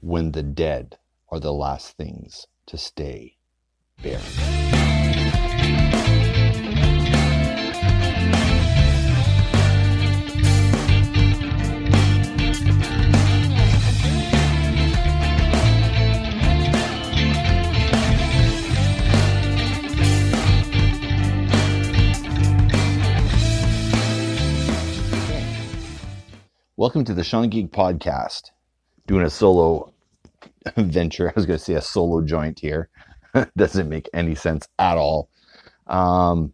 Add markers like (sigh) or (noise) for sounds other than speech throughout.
when the dead are the last things to stay bare. Welcome to the Sean Geek Podcast. Doing a solo venture. (laughs) I was going to say a solo joint here. (laughs) Doesn't make any sense at all. Um,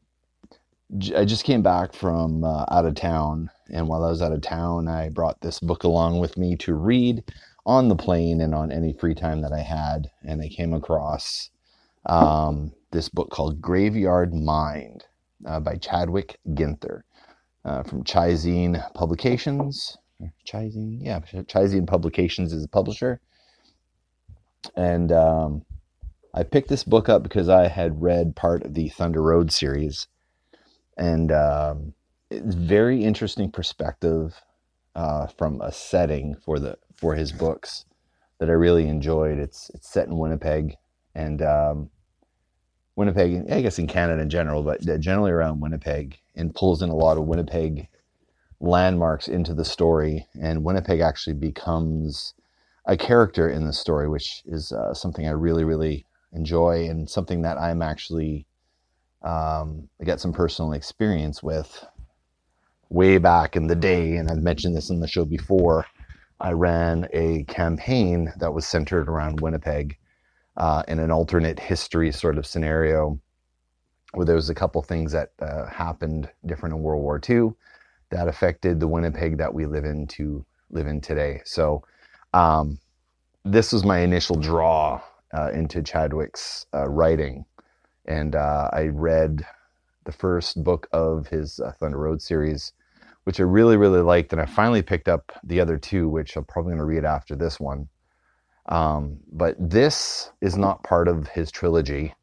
I just came back from uh, out of town, and while I was out of town, I brought this book along with me to read on the plane and on any free time that I had. And I came across um, this book called Graveyard Mind uh, by Chadwick Ginther uh, from Chizine Publications. Chizine, yeah, Chizine Publications is a publisher. And um, I picked this book up because I had read part of the Thunder Road series, and um, it's very interesting perspective uh, from a setting for the for his books that I really enjoyed. It's it's set in Winnipeg, and um, Winnipeg, I guess in Canada in general, but generally around Winnipeg, and pulls in a lot of Winnipeg landmarks into the story, and Winnipeg actually becomes a character in the story, which is uh, something I really, really enjoy, and something that I'm actually um, I got some personal experience with way back in the day, and I've mentioned this in the show before. I ran a campaign that was centered around Winnipeg uh, in an alternate history sort of scenario where there was a couple things that uh, happened different in World War II that affected the Winnipeg that we live in to live in today. So um, this was my initial draw uh, into Chadwick's uh, writing, and uh, I read the first book of his uh, Thunder Road series, which I really really liked, and I finally picked up the other two, which I'm probably going to read after this one. Um, but this is not part of his trilogy.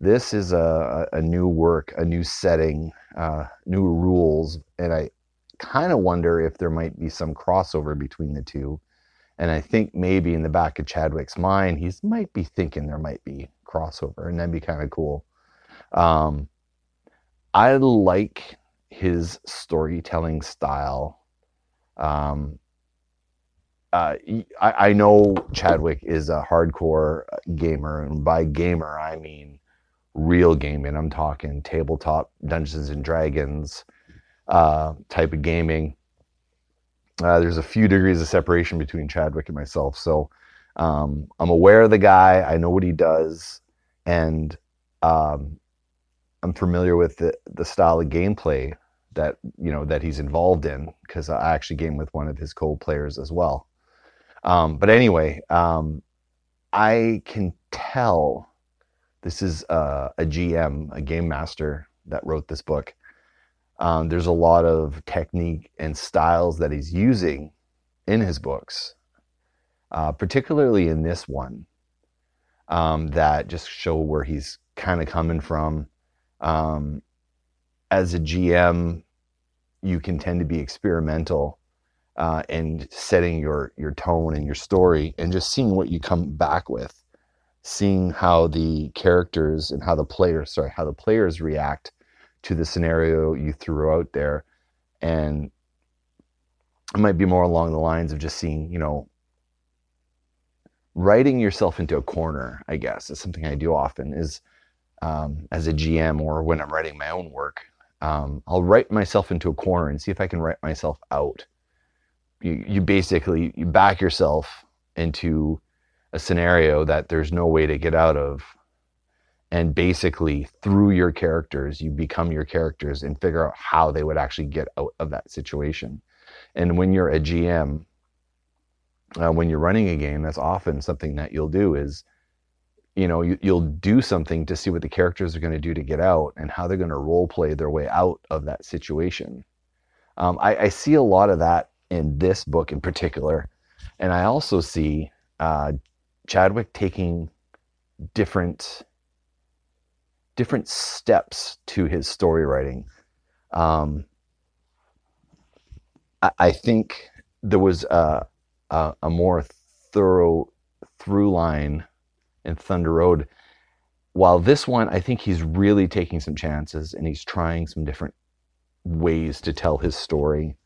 This is a, a new work, a new setting, uh, new rules, and I kind of wonder if there might be some crossover between the two. And I think maybe in the back of Chadwick's mind, he might be thinking there might be crossover, and that'd be kind of cool. Um, I like his storytelling style. Um, uh, I, I, know Chadwick is a hardcore gamer, and by gamer I mean real gaming. I'm talking tabletop Dungeons and Dragons, uh, type of gaming. Uh, there's a few degrees of separation between Chadwick and myself, so um, I'm aware of the guy. I know what he does, and um, I'm familiar with the, the style of gameplay that you know that he's involved in because I actually game with one of his co-players as well. Um, but anyway, um, I can tell this is uh, a GM, a game master that wrote this book. Um, there's a lot of technique and styles that he's using in his books, uh, particularly in this one, um, that just show where he's kind of coming from. Um, as a GM, you can tend to be experimental uh, and setting your your tone and your story, and just seeing what you come back with, seeing how the characters and how the players, sorry, how the players react to the scenario you threw out there. And it might be more along the lines of just seeing, you know, writing yourself into a corner, I guess, is something I do often is um, as a GM or when I'm writing my own work. Um, I'll write myself into a corner and see if I can write myself out. You, you basically you back yourself into a scenario that there's no way to get out of and basically through your characters you become your characters and figure out how they would actually get out of that situation. And when you're a gm uh, when you're running a game that's often something that you'll do is you know you, will do something to see what the characters are going to do to get out and how they're going to role play their way out of that situation. Um, I, I, see a lot of that in this book in particular. And i also see uh, chadwick taking different different steps to his story writing. Um, I, I, think there was a, a, a more thorough through line in Thunder Road. While this one, I think he's really taking some chances and he's trying some different ways to tell his story.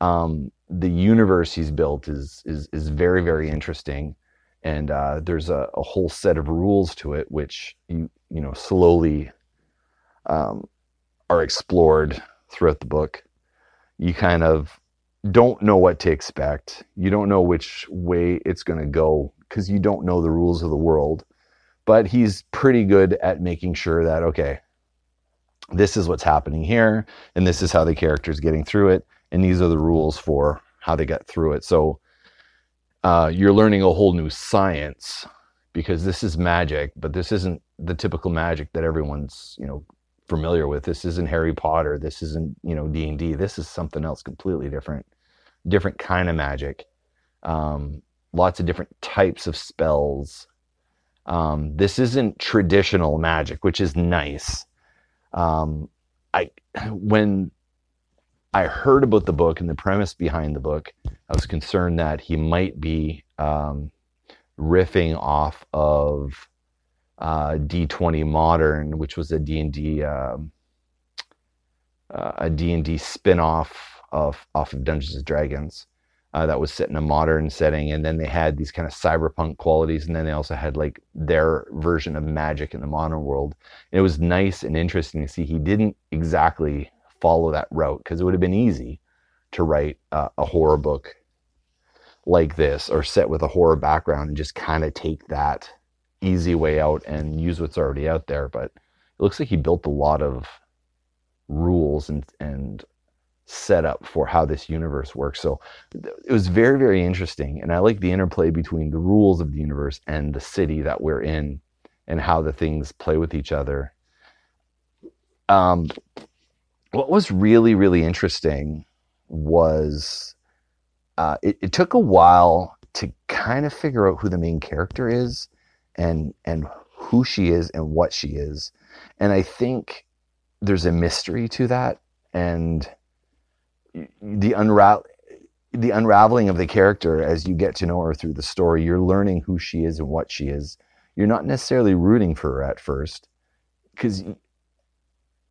Um, the universe he's built is is is very very interesting, and uh, there's a, a, whole set of rules to it which you you know slowly um, are explored throughout the book. You kind of don't know what to expect. You don't know which way it's going to go because you don't know the rules of the world. But he's pretty good at making sure that, okay, this is what's happening here, and this is how the character is getting through it, and these are the rules for how to get through it. So uh, you're learning a whole new science because this is magic, but this isn't the typical magic that everyone's you know familiar with. This isn't Harry Potter. This isn't you know D and D. This is something else completely different, different kind of magic. Um, lots of different types of spells. Um, this isn't traditional magic, which is nice. Um, I (clears throat) when I heard about the book and the premise behind the book, I was concerned that he might be um, riffing off of uh, D20 Modern, which was a D&D um, uh, a D&D spin-off of off of Dungeons and Dragons uh, that was set in a modern setting, and then they had these kind of cyberpunk qualities, and then they also had like their version of magic in the modern world. And it was nice and interesting to see he didn't exactly follow that route because it would have been easy to write uh, a horror book like this or set with a horror background and just kind of take that easy way out and use what's already out there. But it looks like he built a lot of rules and and set up for how this universe works. So it was very, very interesting. And I like the interplay between the rules of the universe and the city that we're in and how the things play with each other. Um, what was really, really interesting was uh, it, it took a while to kind of figure out who the main character is and and who she is and what she is. And I think there's a mystery to that. And the unravel the unraveling of the character as you get to know her through the story you're learning who she is and what she is. You're not necessarily rooting for her at first because it,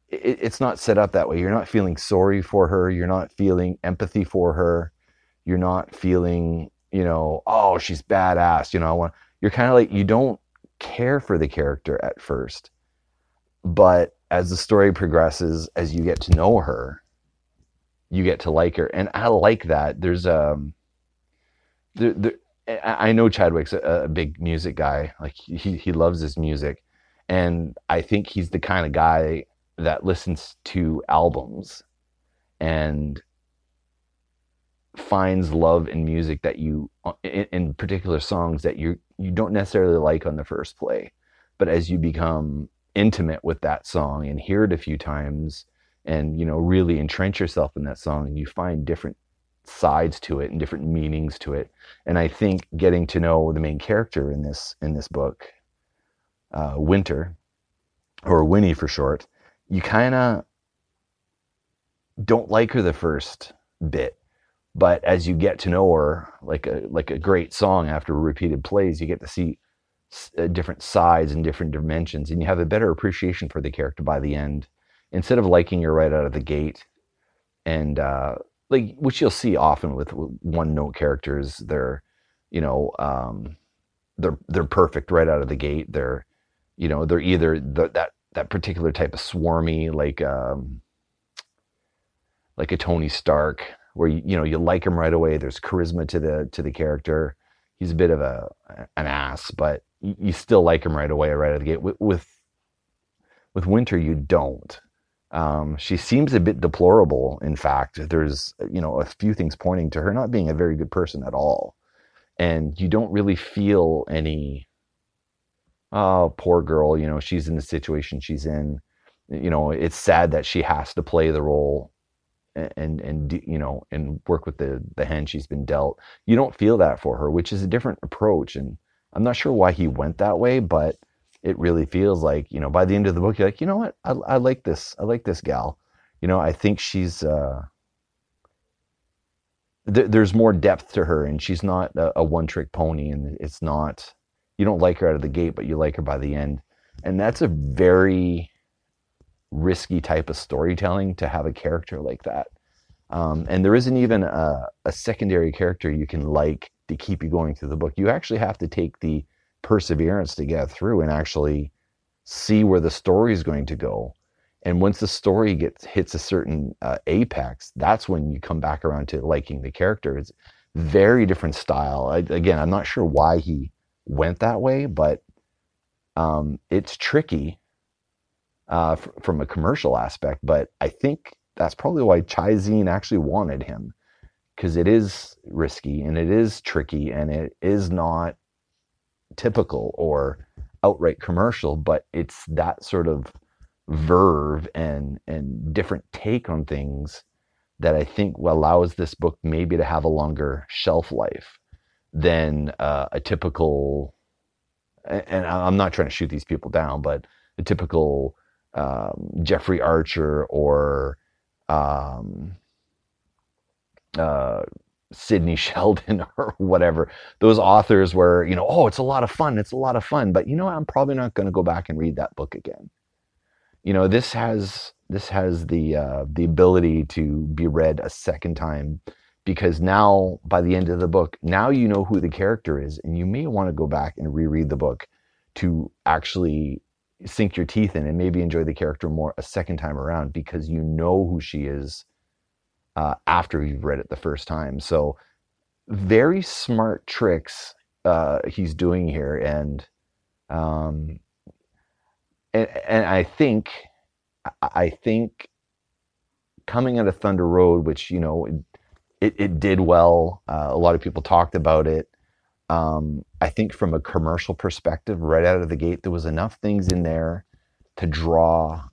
it's not set up that way. You're not feeling sorry for her. You're not feeling empathy for her. You're not feeling you know oh she's badass. You know you're kind of like you don't care for the character at first but as the story progresses as you get to know her you get to like her, and I like that. There's um, there, there, I know Chadwick's a, a big music guy. Like he he loves his music, and I think he's the kind of guy that listens to albums and finds love in music that you in, in, particular songs that you you don't necessarily like on the first play but as you become intimate with that song and hear it a few times and you know really entrench yourself in that song and you find different sides to it and different meanings to it. And i think getting to know the main character in this in this book uh, winter or winnie for short you kind of don't like her the first bit but as you get to know her like a like a great song after repeated plays you get to see uh, different sides and different dimensions and you have a better appreciation for the character by the end. Instead of liking her right out of the gate and uh, like which you'll see often with one note characters they're you know um, they're they're perfect right out of the gate. They're you know they're either the, that that particular type of swarmy like um, like a Tony Stark where you, you know you like him right away there's charisma to the to the character he's a bit of a an ass but you, still like him right away right out of the gate with with, with winter you don't um, she seems a bit deplorable. In fact, there's you know a few things pointing to her not being a very good person at all, and you don't really feel any. Oh, poor girl. You know she's in the situation she's in. You know it's sad that she has to play the role, and and you know and work with the the hand she's been dealt. You don't feel that for her, which is a different approach. And I'm not sure why he went that way, but it really feels like you know by the end of the book you're like you know what I, I like this I like this gal you know I think she's uh, th- there's more depth to her, and she's not a, a one trick pony, and it's not you don't like her out of the gate, but you like her by the end, and that's a very risky type of storytelling to have a character like that. Um, and there isn't even a, a, secondary character you can like to keep you going through the book. You actually have to take the perseverance to get through and actually see where the story is going to go. And once the story gets hits a certain uh, apex, that's when you come back around to liking the character. It's very different style. I, again, I'm not sure why he went that way, but um, it's tricky uh, f- from a commercial aspect. But I think that's probably why Chizine actually wanted him because it is risky and it is tricky and it is not typical or outright commercial, but it's that sort of verve and and different take on things that I think allows this book maybe to have a longer shelf life than uh, a typical. And I'm not trying to shoot these people down, but a typical um, Jeffrey Archer or um, uh, Sidney (laughs) Sheldon or whatever. Those authors were, you know, oh, it's a lot of fun. It's a lot of fun. But you know, I'm probably not going to go back and read that book again. You know, this has this has the uh, the ability to be read a second time because now by the end of the book, now you know who the character is, and you may want to go back and reread the book to actually sink your teeth in and maybe enjoy the character more a second time around because you know who she is uh, after you've read it the first time. So very smart tricks uh, he's doing here, and um, and and I think I think coming out of Thunder Road, which you know it, it did well. Uh, a lot of people talked about it. Um, I think from a commercial perspective, right out of the gate, there was enough things in there to draw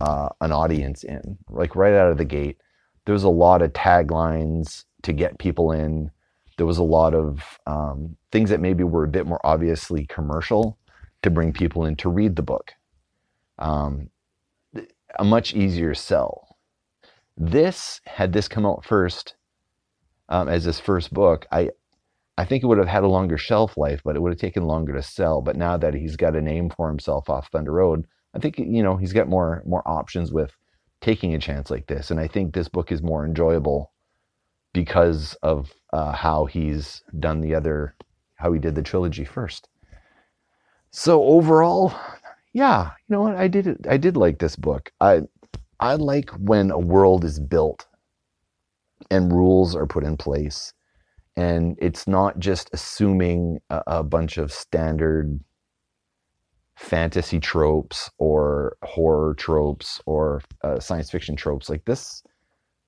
uh, an audience in. Like right out of the gate, there was a lot of taglines to get people in. There was a lot of um, things that maybe were a bit more obviously commercial to bring people in to read the book. Um, a much easier sell. This, had this come out first um, as his first book, I, I think it would have had a longer shelf life, but it would have taken longer to sell. But now that he's got a name for himself off Thunder Road, I think you know he's got more more options with taking a chance like this. And I think this book is more enjoyable because of uh, how he's done the other, how he did the trilogy first. So overall, yeah, you know what? I did I did like this book. I I like when a world is built and rules are put in place, and it's not just assuming a, a bunch of standard fantasy tropes or horror tropes or uh, science fiction tropes like this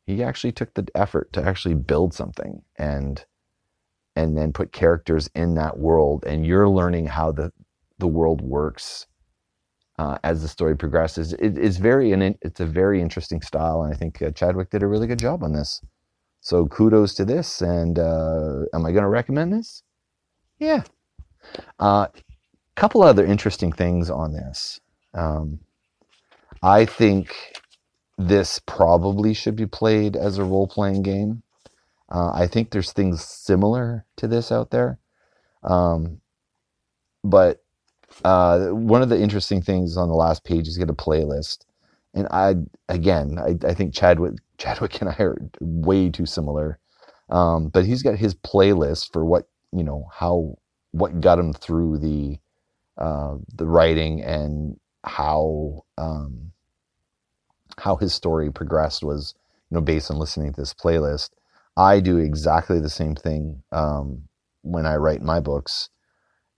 he actually took the effort to actually build something and and then put characters in that world and you're learning how the the world works uh, as the story progresses. It, it's very and it's a very interesting style and i think uh, chadwick did a really good job on this so kudos to this and uh, am i going to recommend this yeah uh, couple other interesting things on this. Um, I think this probably should be played as a role playing game. Uh, I think there's things similar to this out there. Um, but uh, one of the interesting things on the last page is get a playlist. And I, again, I, I think Chadwick, Chadwick and I are way too similar. Um, but he's got his playlist for what, you know, how, what got him through the, uh, the writing and how um, how his story progressed was you know based on listening to this playlist. I do exactly the same thing um, when I write my books,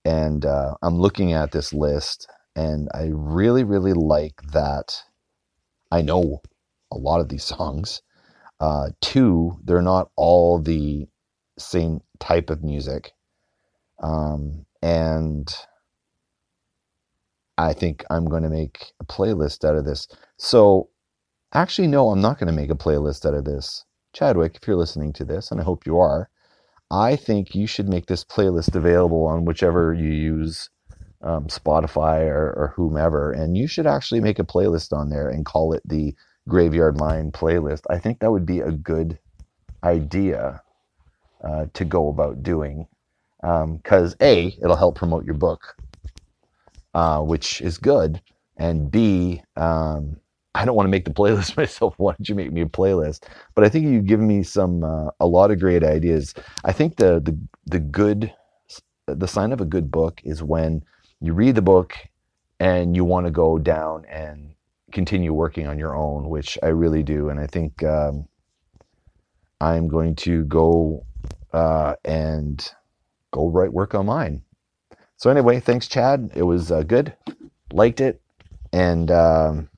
and uh, I'm looking at this list, and I really really like that. I know a lot of these songs. Uh, two, they're not all the same type of music. Um, and I think I'm going to make a playlist out of this. So, actually, no, I'm not going to make a playlist out of this. Chadwick, if you're listening to this, and I hope you are, I think you should make this playlist available on whichever you use, um, Spotify or, or whomever, and you should actually make a playlist on there and call it the Graveyard Mind playlist. I think that would be a good idea. uh, to go about doing. Because um, A, it'll help promote your book, uh, which is good. And B, um, I don't want to make the playlist (laughs) myself. Why don't you make me a playlist? But I think you've given me some uh, a lot of great ideas. I think the the the good the sign of a good book is when you read the book and you want to go down and continue working on your own, which I really do. And I think um, I'm going to go uh, and go write work on mine. So anyway, thanks, Chad. It was uh, good. Liked it, and um,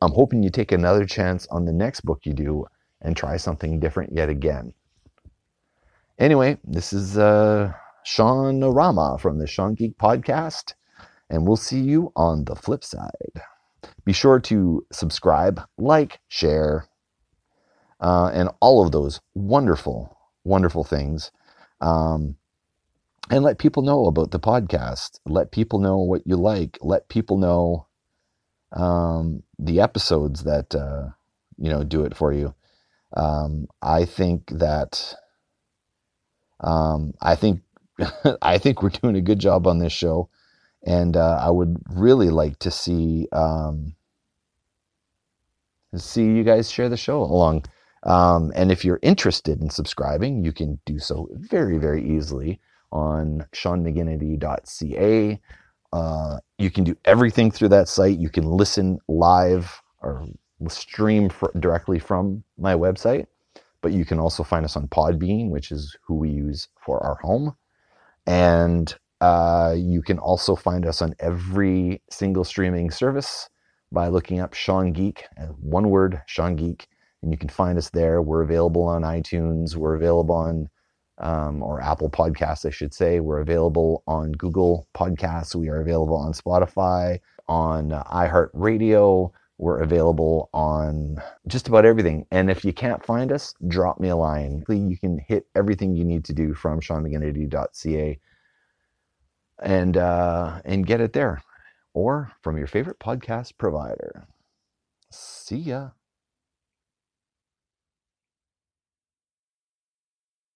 I'm hoping you take another chance on the next book you do and try something different yet again. Anyway, this is uh, Sean Rama from the Sean Geek Podcast, and we'll see you on the flip side. Be sure to subscribe, like, share, uh, and all of those wonderful, wonderful things. Um, and let people know about the podcast. Let people know what you like. Let people know um, the episodes that uh, you know do it for you. Um, I think that um, I think (laughs) I think we're doing a good job on this show, and uh, I would really like to see um, see you guys share the show along. Um, and if you're interested in subscribing, you can do so very very easily on SeanMcGinnity.ca. Uh, you can do everything through that site. You can listen live or stream directly from my website, but you can also find us on Podbean, which is who we use for our home. And uh, you can also find us on every single streaming service by looking up Sean Geek, uh, one word, Sean Geek, and you can find us there. We're available on iTunes. We're available on um, or Apple Podcasts, I should say. We're available on Google Podcasts. We are available on Spotify, on uh, iHeartRadio. We're available on just about everything. And if you can't find us, drop me a line. You can hit everything you need to do from SeanMcGinnity.ca and uh, and get it there, or from your favorite podcast provider. See ya.